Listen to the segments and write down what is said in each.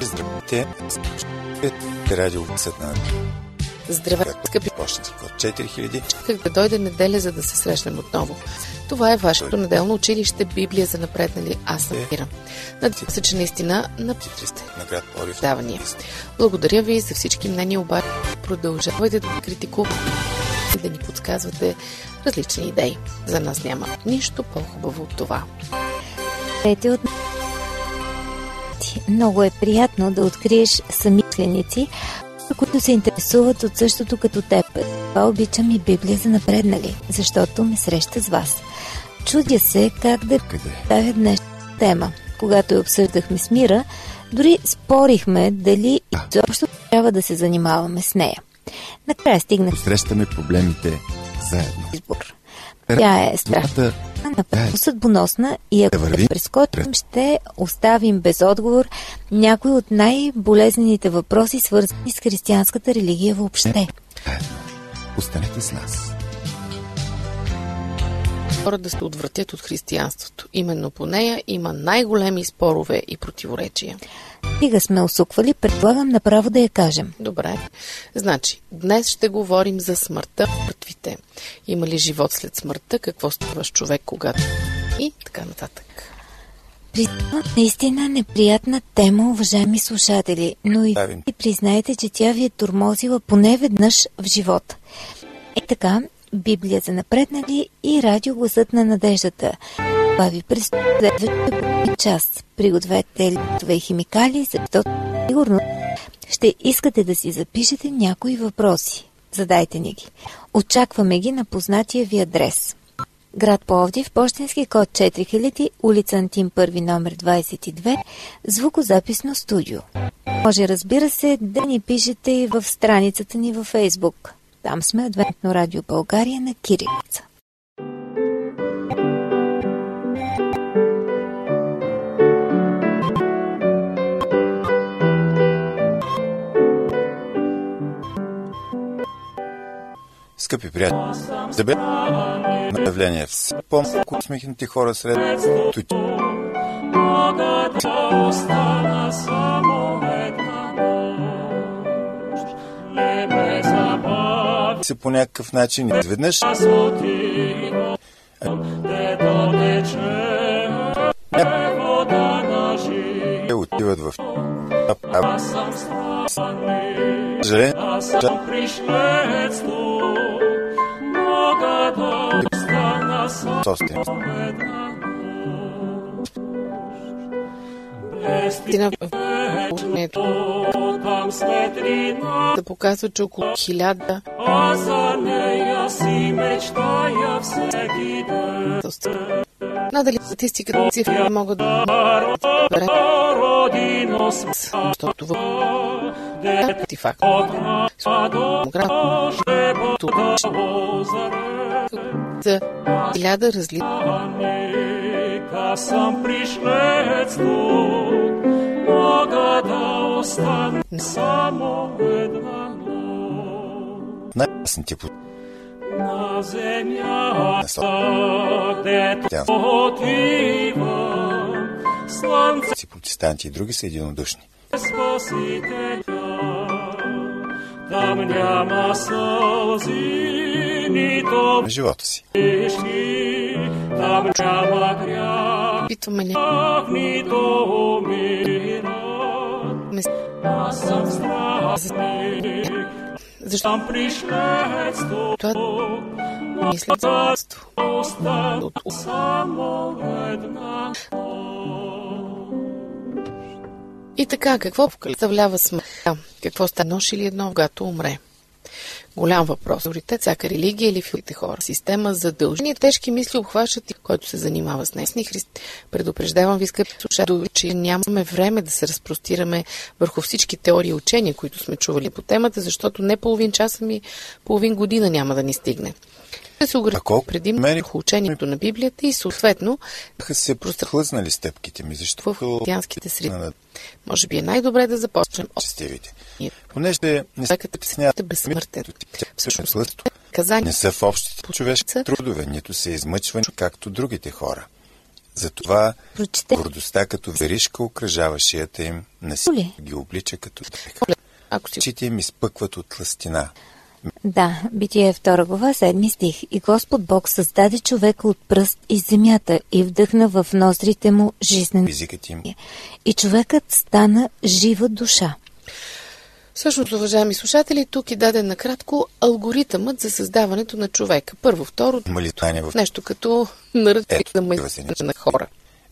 Здравейте, радио Съдна. Здравейте, скъпи Почнати код 4000. Как да дойде неделя, за да се срещнем отново. Това е вашето неделно училище Библия за напреднали. Аз съм Ира. Надявам се, че наистина на на град Порив. давания. Благодаря ви за всички мнения, обаче продължавайте да критикувате и да ни подсказвате различни идеи. За нас няма нищо по-хубаво от това. Здравейте от много е приятно да откриеш самишленици, които се интересуват от същото като теб. Това обичам и Библия за напреднали, защото ме среща с вас. Чудя се как да представя днешната тема. Когато я обсъждахме с Мира, дори спорихме дали изобщо трябва да се занимаваме с нея. Накрая стигнах Срещаме проблемите заедно. избор. Тя е страшна, напълно съдбоносна и ако върви. я прескочим, ще оставим без отговор някои от най-болезнените въпроси, свързани с християнската религия въобще. Заедно. Останете с нас. Хора да се отвратят от християнството. Именно по нея има най-големи спорове и противоречия. Стига сме усуквали, предлагам направо да я кажем. Добре. Значи, днес ще говорим за смъртта на мъртвите. Има ли живот след смъртта? Какво става с човек, когато... И така нататък. Признавам наистина неприятна тема, уважаеми слушатели, но и ви признайте, че тя ви е турмозила поне веднъж в живота. Е така, Библия за напреднали и радио гласът на надеждата. Това ви предстои следващия половин час. Пригответе листове и химикали, защото сигурно ще искате да си запишете някои въпроси. Задайте ни ги. Очакваме ги на познатия ви адрес. Град Пловдив, почтенски код 4000, улица Антим 1 номер 22, звукозаписно студио. Може, разбира се, да ни пишете и в страницата ни във Фейсбук. Там сме Адвентно радио България на Кирилица. Скъпи приятели, да бе на явление в по-малко усмихнати хора сред тути. остана само една се по някакъв начин изведнъж на те отиват в Аз съм странник, аз съм. Без Истина, ето, там светлина, да показва, че около хиляда. Надали статистиката цифри могат да защото в бъда озарен. За хиляда различни Нека съм пришлец мога да остана само една нощ. най-ясните по На земята, Тя- дето отива, слънце си протестанти и други са единодушни. спасителя. Там няма сълзи, нито На живота си. там няма грях, нито умира. Места. Аз съм страстник, Защо съм пришлец тук, това братство? остана само една И така, какво представлява смъртта? Какво стане нощ или едно, когато умре? Голям въпрос. Приоритет всяка религия или филите хора. Система за дължини. Тежки мисли обхващат и който се занимава с несни христи. Предупреждавам ви, скъпи слушатели, че нямаме време да се разпростираме върху всички теории и учения, които сме чували по темата, защото не половин часа ми, половин година няма да ни стигне. Да се колко преди мери- върху учението на Библията и съответно се прохлъзнали стъпките ми, в защото християнските среди. на Може би е най-добре да започнем от честивите. Понеже не човекът притесняват е безсмъртен. всъщност Всъщност, казание не са в общите човешки трудове, нито се измъчвани, както другите хора. Затова Прочете. гордостта като веришка окръжава шията им, насилие ги облича като дрех. Ако си Очите им изпъкват от тластина. Да, Битие 2 глава, 7 стих. И Господ Бог създаде човека от пръст из земята и вдъхна в ноздрите му жизнен. Езикът им И човекът стана жива душа. Всъщност, уважаеми слушатели, тук е даден накратко алгоритъмът за създаването на човека. Първо, второ, малитване в нещо като наръчник такива са мъжете на хора.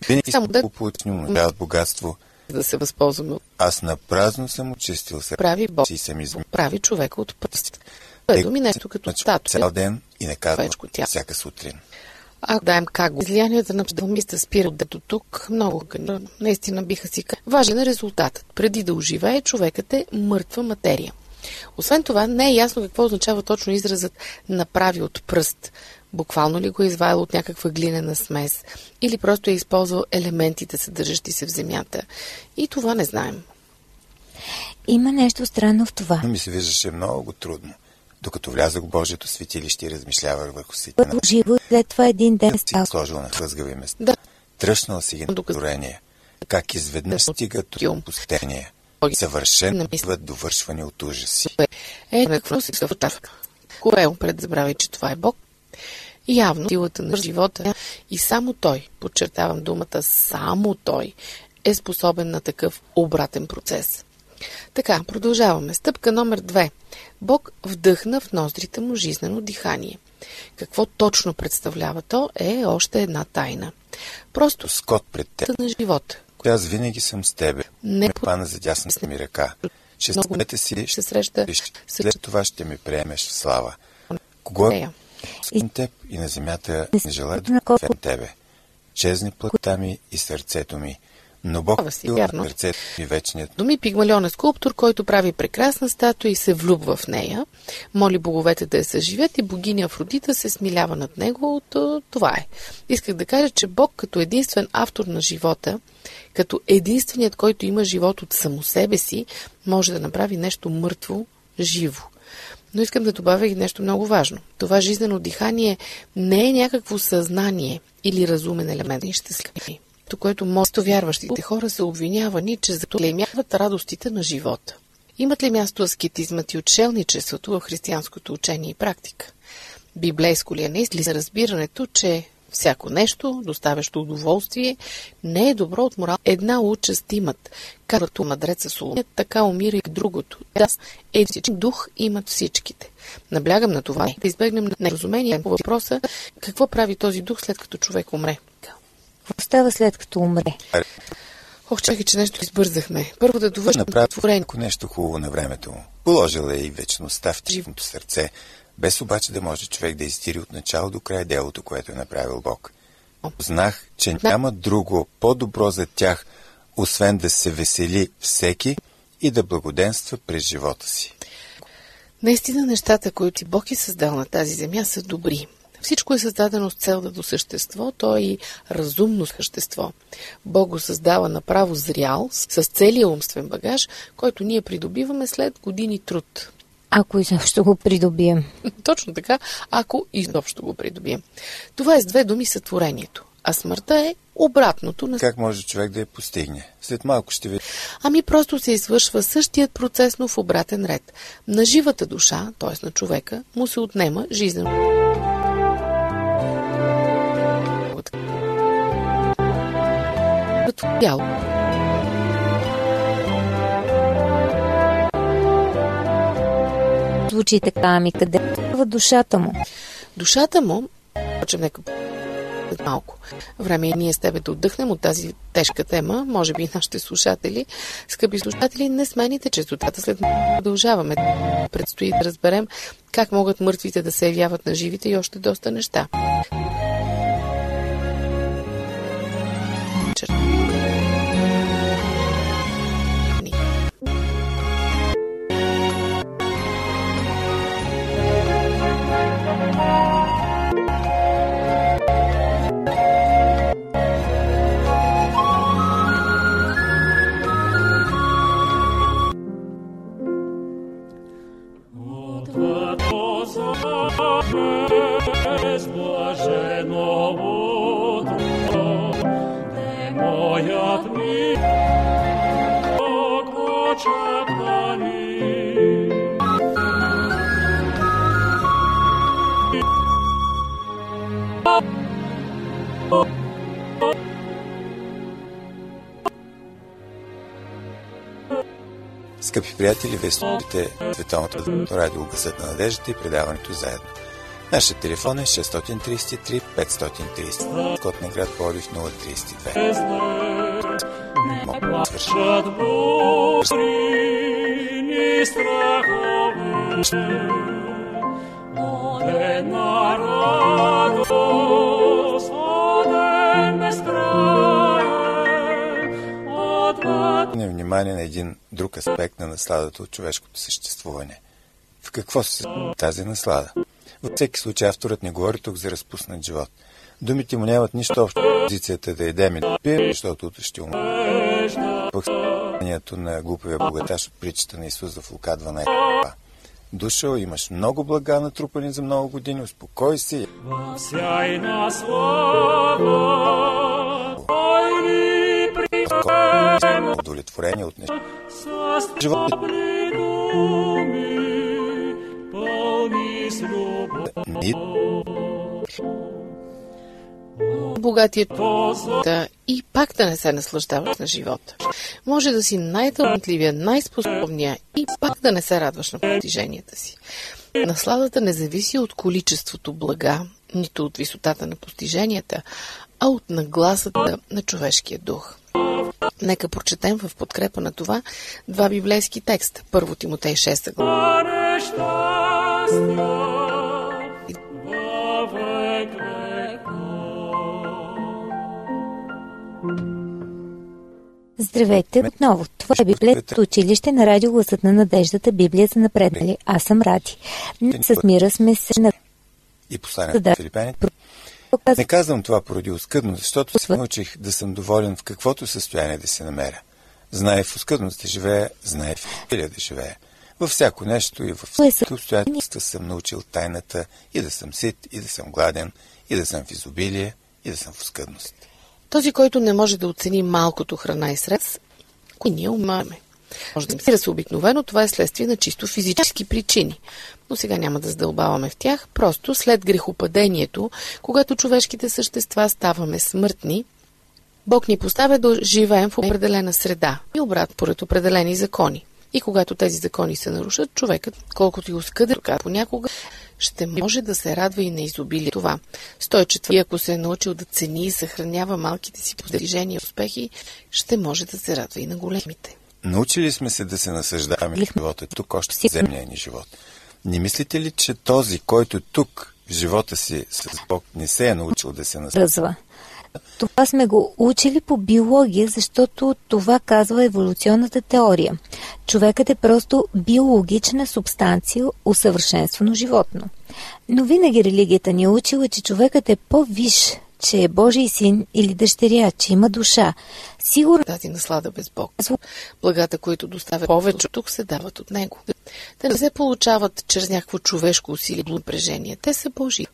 Винаги Само Само да- да получим умножават богатство. Да се възползваме от Аз на празно съм очистил се. прави Бог, си съм измил. прави човека от пръст. Е думи нещо като статуя. Цял ден и не тяло. всяка сутрин. Ако даем как го излиянията на псалмиста спира до тук, много наистина биха си казали. Важен е резултатът. Преди да оживее, човекът е мъртва материя. Освен това, не е ясно какво означава точно изразът направи от пръст. Буквално ли го е изваял от някаква глинена смес или просто е използвал елементите, съдържащи се в земята. И това не знаем. Има нещо странно в това. Ми се виждаше много трудно. Докато влязах в Божието светилище и размишлявах върху си Първо живо и след това един ден си стал. сложил на хлъзгави места. Да. Тръщнал си ги на Докато- творение. Как изведнъж стигат до пустение. Съвършено не мисля. биват довършвани от ужаси. Е, какво се съвършава? Кое пред забравяй, че това е Бог? Явно силата на живота и само Той, подчертавам думата само Той, е способен на такъв обратен процес. Така, продължаваме. Стъпка номер две. Бог вдъхна в ноздрите му жизнено дихание. Какво точно представлява то е още една тайна. Просто Скот пред теб. на живота. Аз винаги съм с тебе. Не Ме хвана за дясната ми ръка. Ще Много си, ще среща след това ще ми приемеш в слава. Кого е към теб и на земята не желая да На тебе. Чезни плътта ми и сърцето ми, но Бог си, вярно. сърцето ми вечният. Доми Пигмалион е скулптор, който прави прекрасна статуя и се влюбва в нея. Моли боговете да я съживят и богиня Афродита се смилява над него. То, това е. Исках да кажа, че Бог като единствен автор на живота, като единственият, който има живот от само себе си, може да направи нещо мъртво живо. Но искам да добавя и нещо много важно. Това жизнено дихание не е някакво съзнание или разумен елемент. И щастливи. То, което мосто вярващите хора са обвинявани, че заклеймяват радостите на живота. Имат ли място аскетизмът и отшелничеството в християнското учение и практика? Библейско ли е наистина разбирането, че всяко нещо, доставящо удоволствие, не е добро от морал. Една участ имат, както мъдреца Соломон, така умира и другото. Да, един дух имат всичките. Наблягам на това, да избегнем неразумение по въпроса какво прави този дух след като човек умре. Какво става след като умре? Ох, чакай, че нещо избързахме. Първо да довършим Направи творение. ако нещо хубаво на времето му. Положила е и вечността в живото сърце, без обаче да може човек да изтири от начало до край делото, което е направил Бог. Знах, че няма друго по-добро за тях, освен да се весели всеки и да благоденства през живота си. Наистина нещата, които Бог е създал на тази земя, са добри. Всичко е създадено с цел да до същество, то е и разумно същество. Бог го създава направо зрял, с целия умствен багаж, който ние придобиваме след години труд. Ако изобщо го придобием. Точно така, ако изобщо го придобием. Това е с две думи сътворението. А смъртта е обратното на... Как може човек да я постигне? След малко ще ви... Ами просто се извършва същият процес, но в обратен ред. На живата душа, т.е. на човека, му се отнема жизнено. Тяло. Звучи така, ами къде е душата му? Душата му, почем нека малко време и ние с тебе да отдъхнем от тази тежка тема, може би и нашите слушатели. Скъпи слушатели, не смените честотата, след продължаваме. Предстои да разберем как могат мъртвите да се явяват на живите и още доста неща. Moja Скъпи приятели, вие слушате Световното радио Гъсът на надеждата и предаването заедно. Нашия телефон е 633 530. Код на град Пловдив 032. Мога да свърши. Плачат бури, ни страхове, Одена радост, внимание на един друг аспект на насладата от човешкото съществуване. В какво се тази наслада? Във всеки случай авторът не говори тук за разпуснат живот. Думите му нямат нищо общо с позицията да едем и да пием, защото утре ще умре. Пък състоянието на глупавия богаташ от притчата на Исус в Лука 12. Дошъл, имаш много блага натрупани за много години, успокой се. Сяй на слава, Удовлетворение от неща. Богатият да и пак да не се наслаждаваш на живота. Може да си най-талантливия, най-способния и пак да не се радваш на постиженията си. Насладата не зависи от количеството блага, нито от висотата на постиженията, а от нагласата на човешкия дух. Нека прочетем в подкрепа на това два библейски текста. Първо Тимотей 6 глава. Здравейте отново. Това е Библейското училище на радио Гласът на надеждата Библия за напреднали. Аз съм Ради. С мира сме се на и посланието Да. на Филипяните. Не казвам това поради оскъдно, защото се научих да съм доволен в каквото състояние да се намеря. Знае в оскъдност да живея, знае в изобилие да живея. Във всяко нещо и във всеки обстоятелства съм научил тайната и да съм сит, и да съм гладен, и да съм в изобилие, и да съм в оскъдност. Този, който не може да оцени малкото храна и средства, кои ние умаме. Може да им се обикновено, това е следствие на чисто физически причини. Но сега няма да задълбаваме в тях. Просто след грехопадението, когато човешките същества ставаме смъртни, Бог ни поставя да живеем в определена среда и обрат поред определени закони. И когато тези закони се нарушат, човекът, колкото и оскъден понякога, ще може да се радва и на изобилие това. 104. И ако се е научил да цени и съхранява малките си постижения и успехи, ще може да се радва и на големите. Научили сме се да се насъждаваме в живота тук още в земния ни живот. Не мислите ли, че този, който тук в живота си с Бог не се е научил да се насъждава? Това сме го учили по биология, защото това казва еволюционната теория. Човекът е просто биологична субстанция, усъвършенствано животно. Но винаги религията ни е учила, че човекът е по-виш, че е Божий син или дъщеря, че има душа. Сигурно Тази наслада без Бог. Благата, които доставят повече тук, се дават от Него. Те не се получават чрез някакво човешко усилие напрежение. Те са Божии,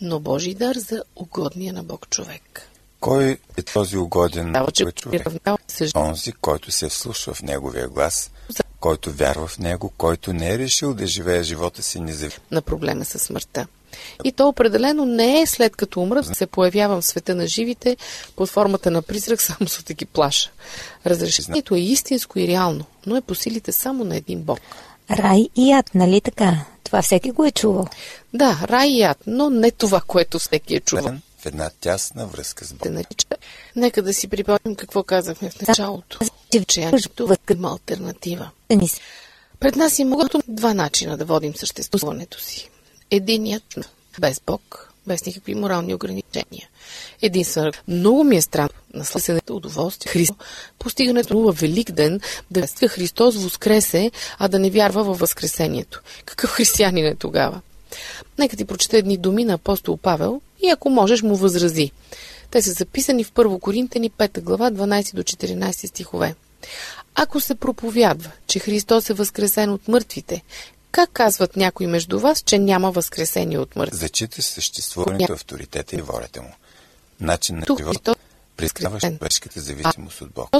но Божий дар за угодния на Бог човек. Кой е този угоден Дава, че Бог човек? Онзи, който се вслушва в неговия глас, който вярва в него, който не е решил да живее живота си независимо. на проблема със смъртта. И то определено не е след като умра, да се появявам в света на живите под формата на призрак, само за да ги плаша. Разрешението е истинско и реално, но е по силите само на един Бог. рай и ад, нали така? Това всеки го е чувал. Да, рай и ад, но не това, което всеки е чувал. В една тясна връзка с Се Бог. нарича. Нека да си припомним какво казахме в началото. Че янчето има альтернатива. Се Пред нас има два начина да водим съществуването си. Единият без Бог, без никакви морални ограничения. Единствено, много ми е странно на сласенето удоволствие Христо, постигането на велик ден, да веска Христос воскресе, а да не вярва във възкресението. Какъв християнин е тогава? Нека ти прочета едни думи на апостол Павел и ако можеш му възрази. Те са записани в 1 Коринтени 5 глава 12 до 14 стихове. Ако се проповядва, че Христос е възкресен от мъртвите, как казват някои между вас, че няма възкресение от мъртвите? Зачита съществуването, авторитета и волята му. Начин на Тук живот, Христос признаваш човешката зависимост от Бог.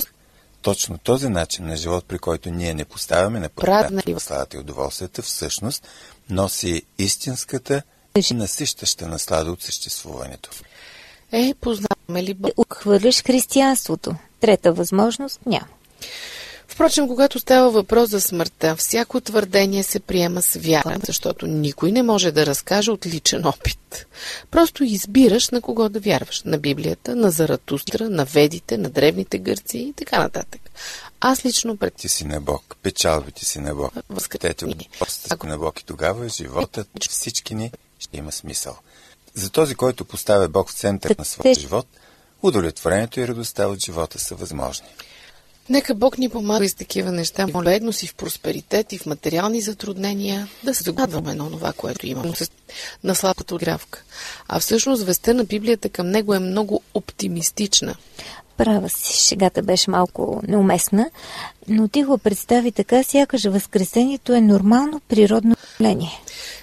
Точно този начин на живот, при който ние не поставяме на първата сладата и удоволствията, всъщност носи истинската и насищаща наслада от съществуването. Е, познаваме ли Бог? Отхвърляш християнството. Трета възможност няма. Впрочем, когато става въпрос за смъртта, всяко твърдение се приема с вяра, защото никой не може да разкаже от личен опит. Просто избираш на кого да вярваш. На Библията, на Заратустра, на ведите, на древните гърци и така нататък. Аз лично пред... Ти си на Бог, печалбите си на Бог. Възкатете от на Бог и тогава животът всички ни ще има смисъл. За този, който поставя Бог в център на своя живот, удовлетворението и радостта от живота са възможни. Нека Бог ни помага с такива неща, моледно си в просперитет и в материални затруднения, да се догадваме на това, което имаме на слабата гравка. А всъщност веста на Библията към него е много оптимистична. Права си, шегата беше малко неуместна, но ти го представи така, сякаш възкресението е нормално природно явление.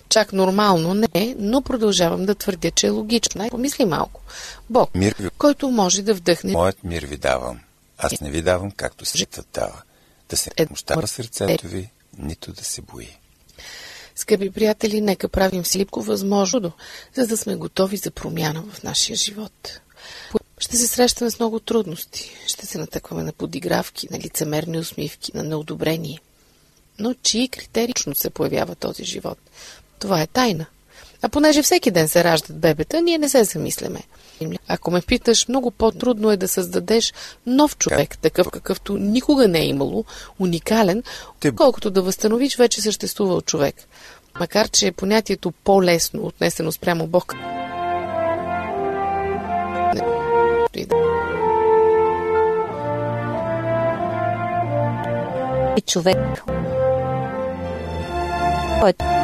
Чак нормално не, но продължавам да твърдя, че е логично. Помисли малко. Бог, мир ви... който може да вдъхне... Моят мир ви давам. Аз не ви давам, както светът дава. Да се мощава сърцето ви, нито да се бои. Скъпи приятели, нека правим всичко възможно, за да сме готови за промяна в нашия живот. Ще се срещаме с много трудности. Ще се натъкваме на подигравки, на лицемерни усмивки, на неодобрение. Но чии критерично се появява този живот? Това е тайна. А понеже всеки ден се раждат бебета, ние не се замисляме. Ако ме питаш, много по-трудно е да създадеш нов човек, такъв какъвто никога не е имало, уникален, колкото да възстановиш вече съществувал човек. Макар, че понятието по-лесно, отнесено спрямо Бог, човек. Който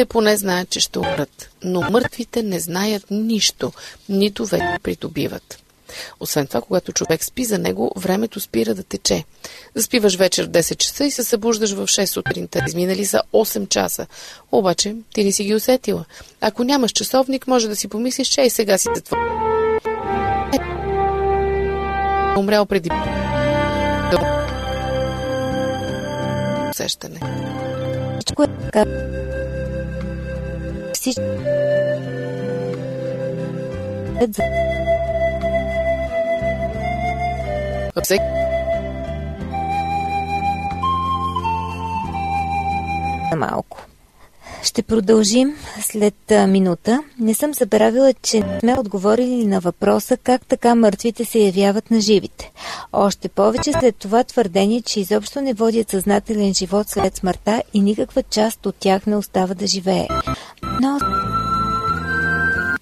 Живите поне знаят, че ще умрат, но мъртвите не знаят нищо, нито вече придобиват. Освен това, когато човек спи за него, времето спира да тече. Заспиваш вечер в 10 часа и се събуждаш в 6 сутринта. Изминали са 8 часа. Обаче, ти не си ги усетила. Ако нямаш часовник, може да си помислиш, че и сега си затвор. Умрял преди усещане. Всичко е така всички малко. Ще продължим след минута. Не съм забравила, че не сме отговорили на въпроса как така мъртвите се явяват на живите. Още повече след това твърдение, че изобщо не водят съзнателен живот след смъртта и никаква част от тях не остава да живее. No.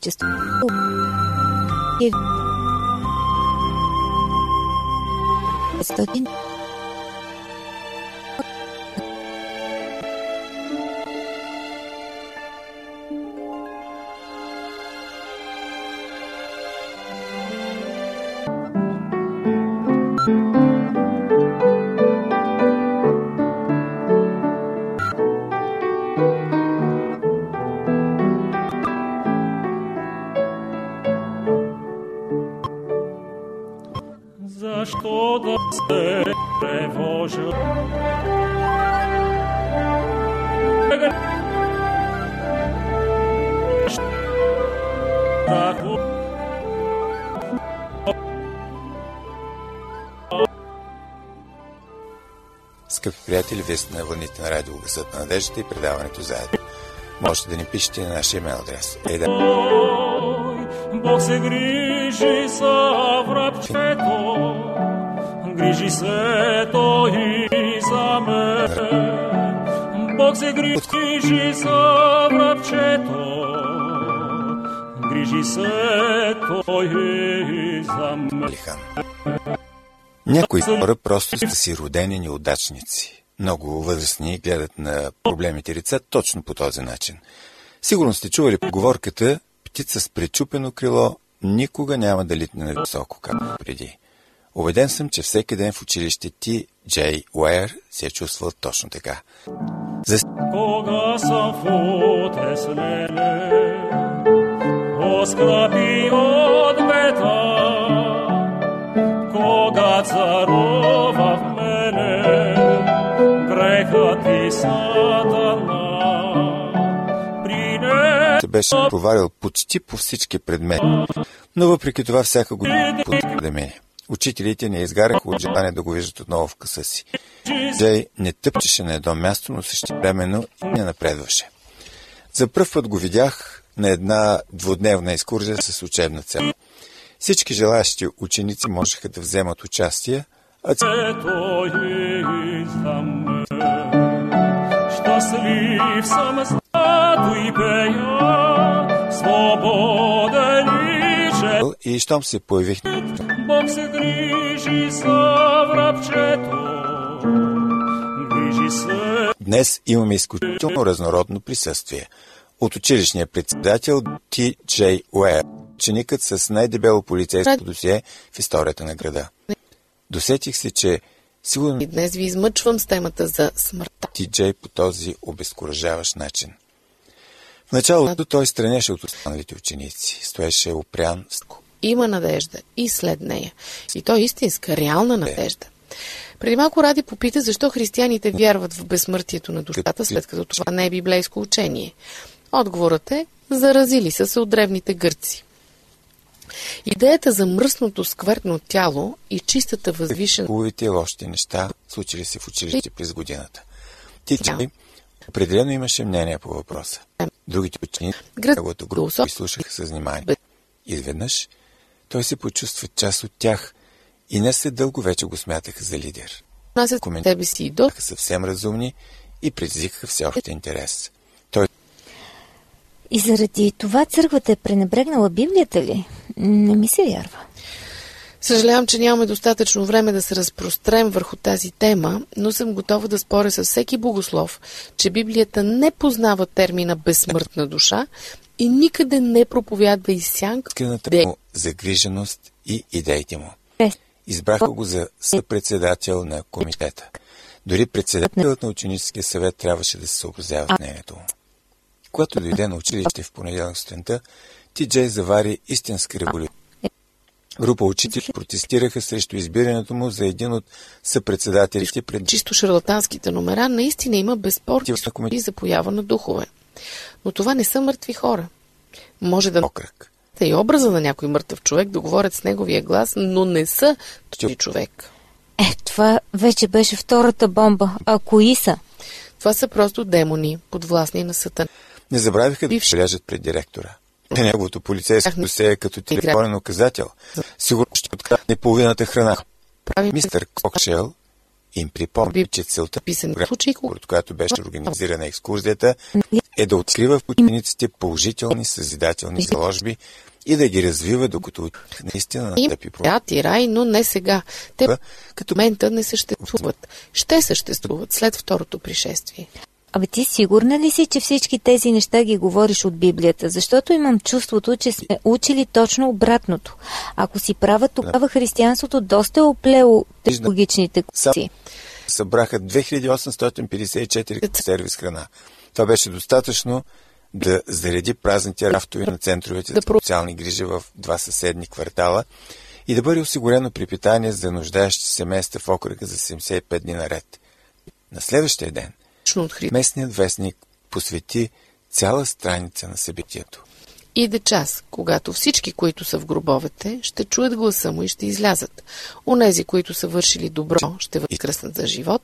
Just. Oh, give. It's the. Но... Стотин Скъпи приятели, вие сте на вълните на радио Гъсът на надеждата и предаването заедно. Можете да ни пишете на нашия имейл адрес. Е, да. Бог се грижи за врабчето, грижи се той за мен. Бог се грижи за врабчето, грижи се той за мен. Някои хора просто са си родени неудачници. Много възрастни гледат на проблемите лица точно по този начин. Сигурно сте чували поговорката птица с пречупено крило никога няма да литне високо, както преди. Убеден съм, че всеки ден в училище ти, Джей Уейер, се е чувствал точно така. За Кога съм футеснеле, оскрапи от бета, кога царува в мене, грехът и сатана. Беше провалил почти по всички предмети, но въпреки това всяка година да мине. Учителите не изгаряха от желание да го виждат отново в къса си. Джей не тъпчеше на едно място, но същевременно и не напредваше. За първ път го видях на една двудневна екскурзия с учебна цел. Всички желаящи ученици можеха да вземат участие, а пея, свободен и и щом се появих, Бог се грижи за врабчето. Грижи се днес имаме изключително разнородно присъствие. От училищния председател Ти Джей Уер, ученикът с най-дебело полицейско досие в историята на града. Досетих се, че сигурно И днес ви измъчвам с темата за смъртта. Ти Джей по този обезкуражаващ начин. В началото той странеше от останалите ученици. Стоеше опрян с Има надежда и след нея. И то е истинска, реална надежда. Преди малко Ради попита защо християните вярват в безсмъртието на душата, след като това не е библейско учение. Отговорът е заразили са се от древните гърци. Идеята за мръсното сквъртно тяло и чистата възвишена хубавите и лошите неща, случили се в училище през годината. Ти Джей определено имаше мнение по въпроса. Другите ученици Град- неговата група изслушаха с внимание. Изведнъж той се почувства част от тях и не след дълго вече го смятаха за лидер. отнасят Коментар- себе си Бяха съвсем разумни и предизвикаха всеобщ интерес. Той И заради това църквата е пренебрегнала Библията ли? Не ми се вярва. Съжалявам, че нямаме достатъчно време да се разпрострем върху тази тема, но съм готова да споря с всеки богослов, че Библията не познава термина безсмъртна душа и никъде не проповядва и сянка искрената де- му загриженост и идеите му. Е, Избраха го за съпредседател на комитета. Дори председателът на ученическия съвет трябваше да се съобразява с мнението му. Когато дойде на училище в понеделник сутринта, Ти Джей завари истинска революция. Група учители протестираха срещу избирането му за един от съпредседателите пред чисто шарлатанските номера, наистина има комитет. случаи за поява на духове. Но това не са мъртви хора. Може да окръг. е и образа на някой мъртъв човек, да говорят с неговия глас, но не са този човек. Е, това вече беше втората бомба. А кои са? Това са просто демони, подвластни на сатана. Не забравиха да Бивши. пред директора. На неговото полицейско досе е като телефонен указател. Сигурно ще открадне половината храна. Прави Мистер Кокшел им припомни, че целта, според която беше организирана екскурзията, е да открива в учениците положителни съзидателни заложби и да ги развива, докато наистина настъпи по свят и рай, но не сега. Те като момента не съществуват. Ще съществуват след второто пришествие. Абе ти сигурна ли си, че всички тези неща ги говориш от Библията? Защото имам чувството, че сме учили точно обратното. Ако си права, тогава християнството доста е оплело технологичните Сам- си. събраха 2854 сервис храна. Това беше достатъчно да зареди празните рафтове на центровете за социални грижи в два съседни квартала и да бъде осигурено припитание за нуждаещи се семейства в окръга за 75 дни наред. На следващия ден Точно от Христос. местният вестник посвети цяла страница на събитието. Иде час, когато всички, които са в гробовете, ще чуят гласа му и ще излязат. Онези, които са вършили добро, ще възкръснат за живот,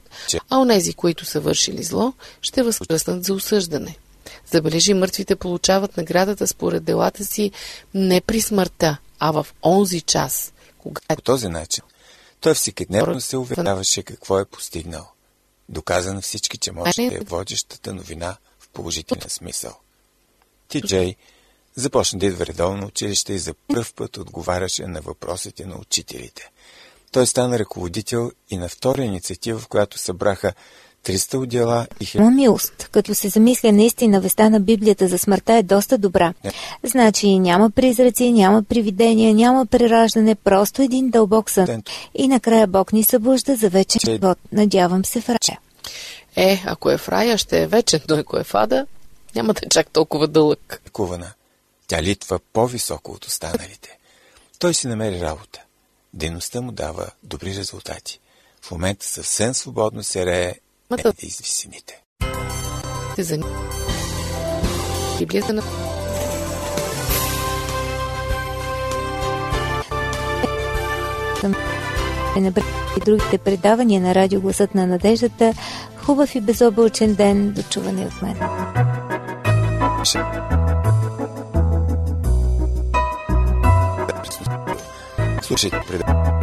а онези, които са вършили зло, ще възкръснат за осъждане. Забележи, мъртвите получават наградата според делата си не при смъртта, а в онзи час, когато По този начин той всекидневно се уверяваше какво е постигнал. Доказа на всички, че може да е водещата новина в положителен смисъл. Ти Джей започна да идва редовно училище и за пръв път отговаряше на въпросите на учителите. Той стана ръководител и на втора инициатива, в която събраха 300 отдела и Има милост. Като се замисля наистина веста на Библията за смъртта е доста добра. Значи няма призраци, няма привидения, няма прераждане, просто един дълбок сън. И накрая Бог ни събужда за вечен Че- живот. Надявам се в рая. Е, ако е в рая, ще е вечен, но ако е в ада, няма да е чак толкова дълъг. лекувана. Тя литва по-високо от останалите. Той си намери работа. Дейността му дава добри резултати. В момента съвсем свободно се рее Мата- да из висините. Те за Библията на Е на и другите предавания на радио Гласът на надеждата. Хубав и безоблачен ден. До чуване от мен. Слушайте предаването.